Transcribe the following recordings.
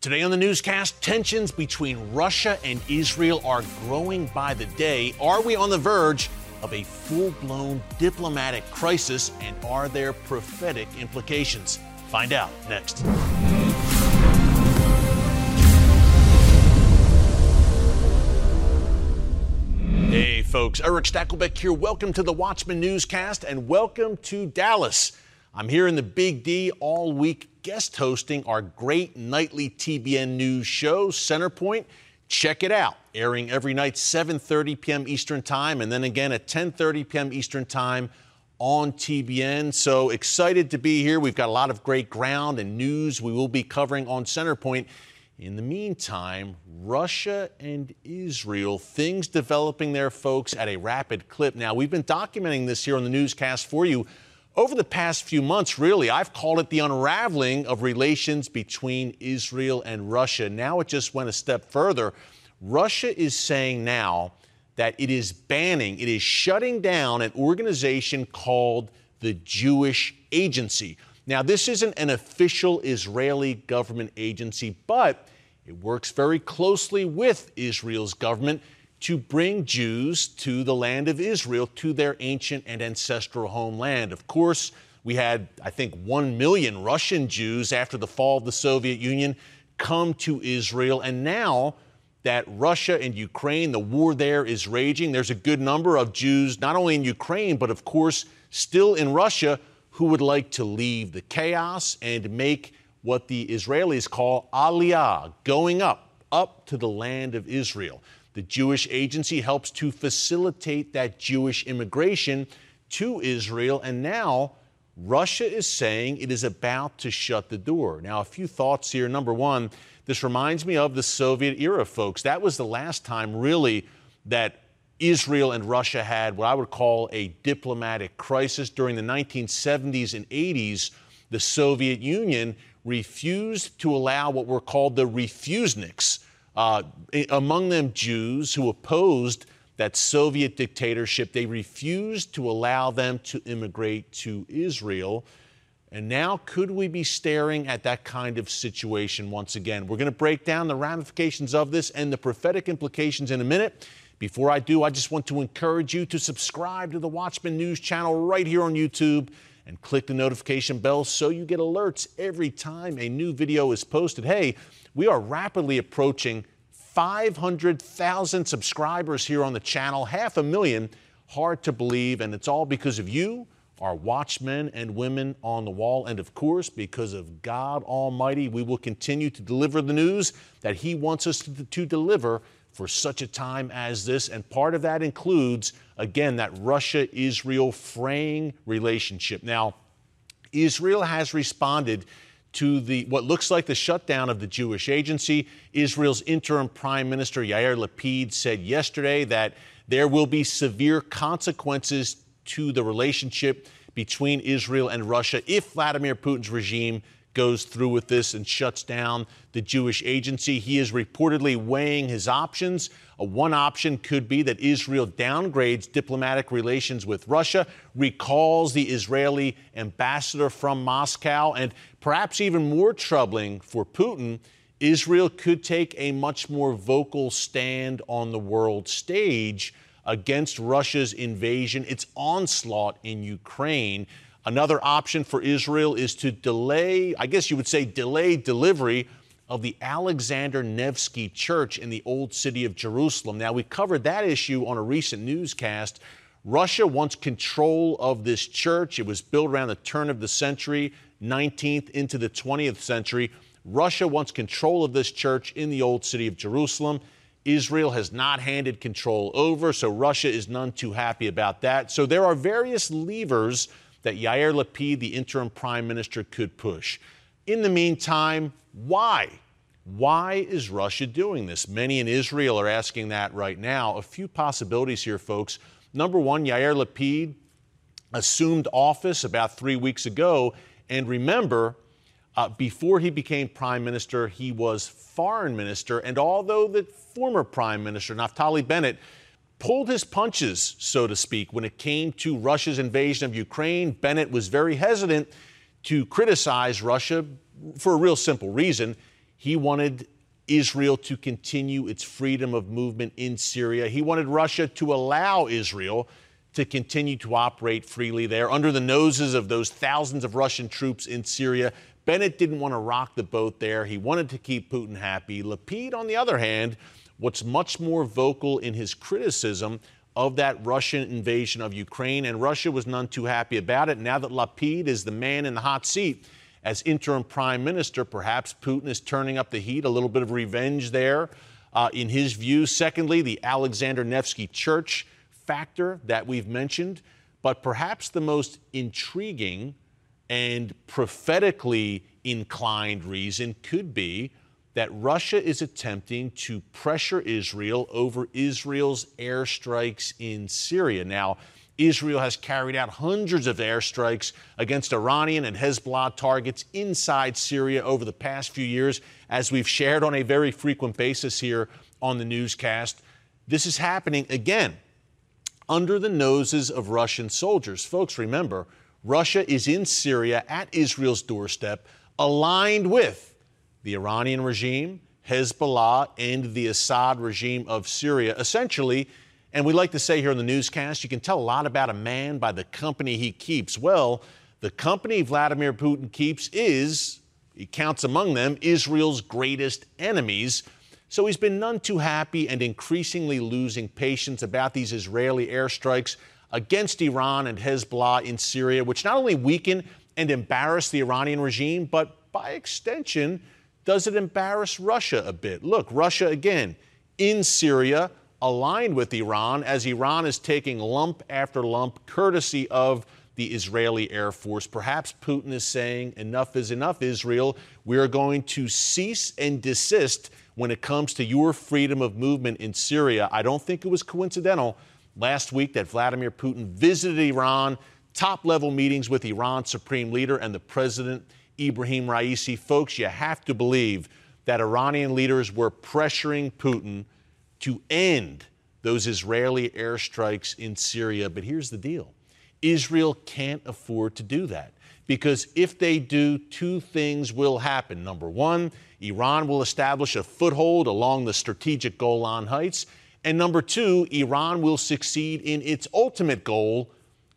Today on the newscast, tensions between Russia and Israel are growing by the day. Are we on the verge of a full blown diplomatic crisis, and are there prophetic implications? Find out next. Hey, folks, Erick Stakelbeck here. Welcome to the Watchman Newscast and welcome to Dallas. I'm here in the Big D all week guest hosting our great nightly TBN news show, Centerpoint. Check it out, airing every night 7:30 p.m. Eastern Time and then again at 10:30 p.m. Eastern Time on TBN. So excited to be here. We've got a lot of great ground and news we will be covering on Centerpoint. In the meantime, Russia and Israel, things developing there, folks, at a rapid clip. Now, we've been documenting this here on the newscast for you over the past few months, really, I've called it the unraveling of relations between Israel and Russia. Now it just went a step further. Russia is saying now that it is banning, it is shutting down an organization called the Jewish Agency. Now, this isn't an official Israeli government agency, but it works very closely with Israel's government to bring Jews to the land of Israel, to their ancient and ancestral homeland. Of course, we had, I think, 1 million Russian Jews after the fall of the Soviet Union come to Israel. And now that Russia and Ukraine, the war there is raging, there's a good number of Jews, not only in Ukraine, but of course, still in Russia, who would like to leave the chaos and make what the Israelis call aliyah, going up, up to the land of Israel. The Jewish Agency helps to facilitate that Jewish immigration to Israel. And now Russia is saying it is about to shut the door. Now, a few thoughts here. Number one, this reminds me of the Soviet era, folks. That was the last time, really, that Israel and Russia had what I would call a diplomatic crisis. During the 1970s and 80s, the Soviet Union refused to allow what were called the refuseniks uh, among them, Jews who opposed that Soviet dictatorship. They refused to allow them to immigrate to Israel. And now, could we be staring at that kind of situation once again? We're going to break down the ramifications of this and the prophetic implications in a minute. Before I do, I just want to encourage you to subscribe to the Watchman News channel right here on YouTube and click the notification bell so you get alerts every time a new video is posted. Hey, we are rapidly approaching 500,000 subscribers here on the channel, half a million. Hard to believe, and it's all because of you, our watchmen and women on the wall. And of course, because of God Almighty, we will continue to deliver the news that He wants us to, to deliver for such a time as this. And part of that includes, again, that Russia Israel fraying relationship. Now, Israel has responded to the what looks like the shutdown of the Jewish agency. Israel's interim prime minister Yair Lapid said yesterday that there will be severe consequences to the relationship between Israel and Russia if Vladimir Putin's regime goes through with this and shuts down the Jewish agency. He is reportedly weighing his options. One option could be that Israel downgrades diplomatic relations with Russia, recalls the Israeli ambassador from Moscow, and perhaps even more troubling for Putin, Israel could take a much more vocal stand on the world stage against Russia's invasion, its onslaught in Ukraine. Another option for Israel is to delay, I guess you would say, delay delivery of the Alexander Nevsky Church in the Old City of Jerusalem. Now, we covered that issue on a recent newscast. Russia wants control of this church. It was built around the turn of the century, 19th into the 20th century. Russia wants control of this church in the Old City of Jerusalem. Israel has not handed control over, so Russia is none too happy about that. So there are various levers that Yair Lapid, the interim prime minister, could push. In the meantime, why? Why is Russia doing this? Many in Israel are asking that right now. A few possibilities here, folks. Number one, Yair Lapid assumed office about three weeks ago. And remember, uh, before he became prime minister, he was foreign minister. And although the former prime minister, Naftali Bennett, pulled his punches, so to speak, when it came to Russia's invasion of Ukraine. Bennett was very hesitant to criticize Russia for a real simple reason. He wanted Israel to continue its freedom of movement in Syria. He wanted Russia to allow Israel to continue to operate freely there under the noses of those thousands of Russian troops in Syria. Bennett didn't want to rock the boat there. He wanted to keep Putin happy. Lapid, on the other hand, what's much more vocal in his criticism of that Russian invasion of Ukraine, and Russia was none too happy about it. Now that Lapid is the man in the hot seat as interim prime minister, perhaps Putin is turning up the heat, a little bit of revenge there, uh, in his view. Secondly, the Alexander Nevsky Church factor that we've mentioned, but perhaps the most intriguing and prophetically inclined reason could be that Russia is attempting to pressure Israel over Israel's airstrikes in Syria. Now, Israel has carried out hundreds of airstrikes against Iranian and Hezbollah targets inside Syria over the past few years, as we've shared on a very frequent basis here on the newscast. This is happening again under the noses of Russian soldiers. Folks, remember, Russia is in Syria at Israel's doorstep, aligned with the Iranian regime, Hezbollah, and the Assad regime of Syria. Essentially, and we like to say here on the newscast, you can tell a lot about a man by the company he keeps. Well, the company Vladimir Putin keeps is, he counts among them, Israel's greatest enemies. So he's been none too happy and increasingly losing patience about these Israeli airstrikes against Iran and Hezbollah in Syria, which not only weaken and embarrass the Iranian regime, but by extension, does it embarrass Russia a bit? Look, Russia again in Syria, aligned with Iran, as Iran is taking lump after lump, courtesy of the Israeli Air Force. Perhaps Putin is saying, enough is enough, Israel. We are going to cease and desist when it comes to your freedom of movement in Syria. I don't think it was coincidental last week that Vladimir Putin visited Iran, top level meetings with Iran's supreme leader and the president, Ibrahim Raisi. Folks, you have to believe that Iranian leaders were pressuring Putin to end those Israeli airstrikes in Syria. But here's the deal Israel can't afford to do that because if they do, two things will happen. Number one, Iran will establish a foothold along the strategic Golan Heights. And number two, Iran will succeed in its ultimate goal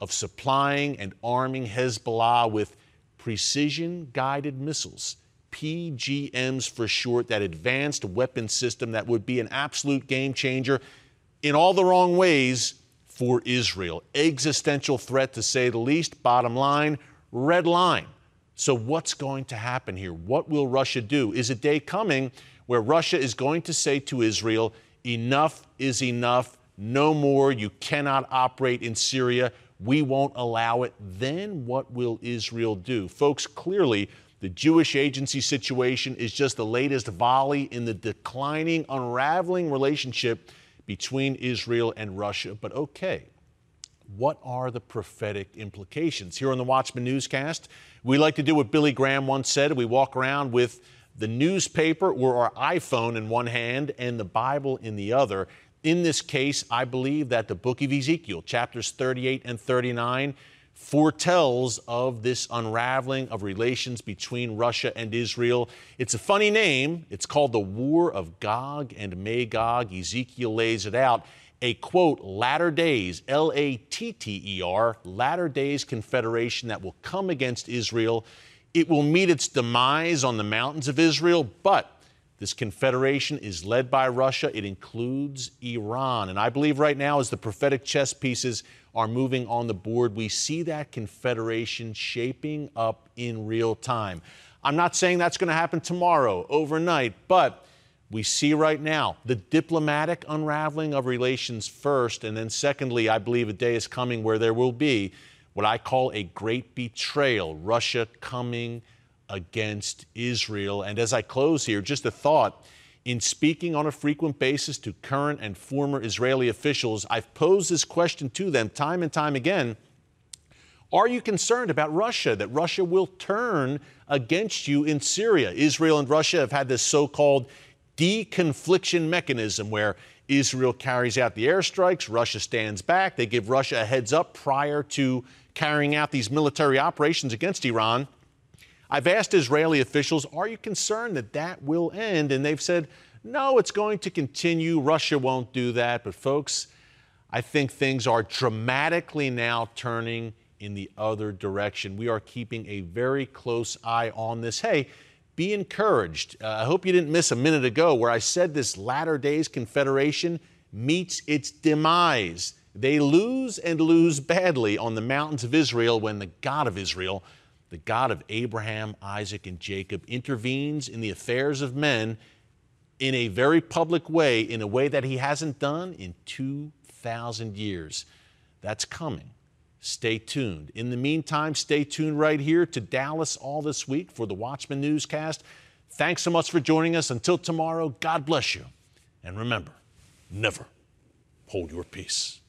of supplying and arming Hezbollah with precision guided missiles, PGMs for short, that advanced weapon system that would be an absolute game changer in all the wrong ways for Israel. Existential threat, to say the least. Bottom line, red line. So, what's going to happen here? What will Russia do? Is a day coming where Russia is going to say to Israel, Enough is enough. No more. You cannot operate in Syria. We won't allow it. Then what will Israel do? Folks, clearly, the Jewish agency situation is just the latest volley in the declining, unraveling relationship between Israel and Russia. But okay, what are the prophetic implications? Here on the Watchman newscast, we like to do what Billy Graham once said. We walk around with the newspaper or our iPhone in one hand and the Bible in the other. In this case, I believe that the book of Ezekiel, chapters 38 and 39, foretells of this unraveling of relations between Russia and Israel. It's a funny name. It's called the War of Gog and Magog. Ezekiel lays it out. A quote, latter days, L A T T E R, latter days confederation that will come against Israel it will meet its demise on the mountains of Israel, but this confederation is led by Russia. It includes Iran. And I believe right now, as the prophetic chess pieces are moving on the board, we see that confederation shaping up in real time. I'm not saying that's going to happen tomorrow, overnight, but we see right now the diplomatic unraveling of relations first. And then, secondly, I believe a day is coming where there will be what I call a great betrayal, Russia coming against Israel. And as I close here, just a thought. In speaking on a frequent basis to current and former Israeli officials, I've posed this question to them time and time again. Are you concerned about Russia, that Russia will turn against you in Syria? Israel and Russia have had this so called deconfliction mechanism where Israel carries out the airstrikes, Russia stands back, they give Russia a heads up prior to carrying out these military operations against Iran. I've asked Israeli officials, are you concerned that that will end? And they've said, no, it's going to continue. Russia won't do that. But, folks, I think things are dramatically now turning in the other direction. We are keeping a very close eye on this. Hey, be encouraged. Uh, I hope you didn't miss a minute ago where I said this latter days Confederation meets its demise. They lose and lose badly on the mountains of Israel when the God of Israel, the God of Abraham, Isaac, and Jacob, intervenes in the affairs of men in a very public way, in a way that he hasn't done in 2,000 years. That's coming. Stay tuned. In the meantime, stay tuned right here to Dallas all this week for the Watchman Newscast. Thanks so much for joining us. Until tomorrow, God bless you. And remember, never hold your peace.